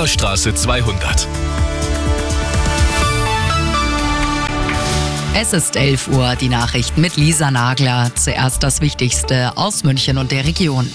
Donaustraße 200. Es ist 11 Uhr, die Nachrichten mit Lisa Nagler. Zuerst das Wichtigste aus München und der Region.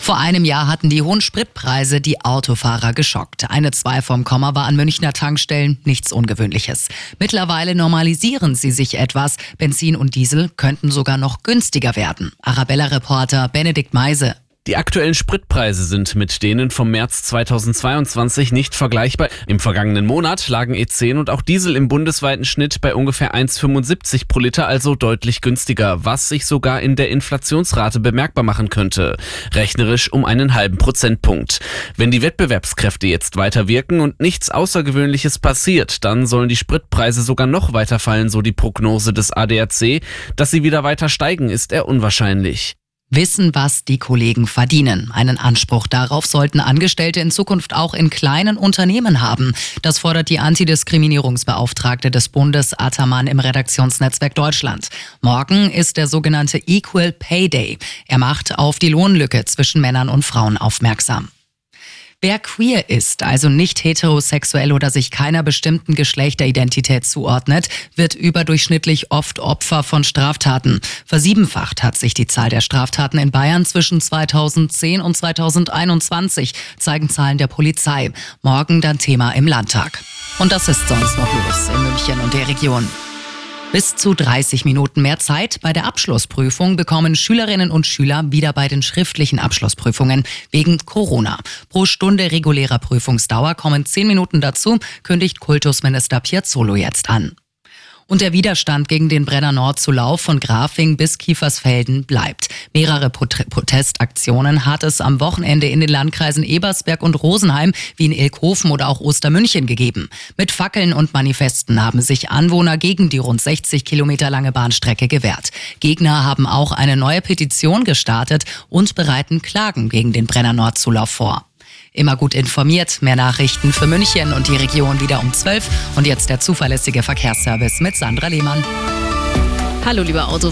Vor einem Jahr hatten die hohen Spritpreise die Autofahrer geschockt. Eine 2 vom Komma war an Münchner Tankstellen nichts Ungewöhnliches. Mittlerweile normalisieren sie sich etwas. Benzin und Diesel könnten sogar noch günstiger werden. Arabella-Reporter Benedikt Meise. Die aktuellen Spritpreise sind mit denen vom März 2022 nicht vergleichbar. Im vergangenen Monat lagen E10 und auch Diesel im bundesweiten Schnitt bei ungefähr 1,75 pro Liter, also deutlich günstiger, was sich sogar in der Inflationsrate bemerkbar machen könnte. Rechnerisch um einen halben Prozentpunkt. Wenn die Wettbewerbskräfte jetzt weiter wirken und nichts Außergewöhnliches passiert, dann sollen die Spritpreise sogar noch weiter fallen, so die Prognose des ADAC. Dass sie wieder weiter steigen, ist eher unwahrscheinlich wissen, was die Kollegen verdienen. Einen Anspruch darauf sollten Angestellte in Zukunft auch in kleinen Unternehmen haben. Das fordert die Antidiskriminierungsbeauftragte des Bundes Ataman im Redaktionsnetzwerk Deutschland. Morgen ist der sogenannte Equal Pay Day. Er macht auf die Lohnlücke zwischen Männern und Frauen aufmerksam. Wer queer ist, also nicht heterosexuell oder sich keiner bestimmten Geschlechteridentität zuordnet, wird überdurchschnittlich oft Opfer von Straftaten. Versiebenfacht hat sich die Zahl der Straftaten in Bayern zwischen 2010 und 2021, zeigen Zahlen der Polizei. Morgen dann Thema im Landtag. Und das ist sonst noch los in München und der Region. Bis zu 30 Minuten mehr Zeit bei der Abschlussprüfung bekommen Schülerinnen und Schüler wieder bei den schriftlichen Abschlussprüfungen wegen Corona. Pro Stunde regulärer Prüfungsdauer kommen 10 Minuten dazu, kündigt Kultusminister Piazzolo jetzt an. Und der Widerstand gegen den Brenner Nordzulauf von Grafing bis Kiefersfelden bleibt. Mehrere Protestaktionen hat es am Wochenende in den Landkreisen Ebersberg und Rosenheim wie in Ilkhofen oder auch Ostermünchen gegeben. Mit Fackeln und Manifesten haben sich Anwohner gegen die rund 60 Kilometer lange Bahnstrecke gewehrt. Gegner haben auch eine neue Petition gestartet und bereiten Klagen gegen den Brenner Nordzulauf vor. Immer gut informiert. Mehr Nachrichten für München und die Region wieder um 12. Und jetzt der zuverlässige Verkehrsservice mit Sandra Lehmann. Hallo, lieber Autofahrer.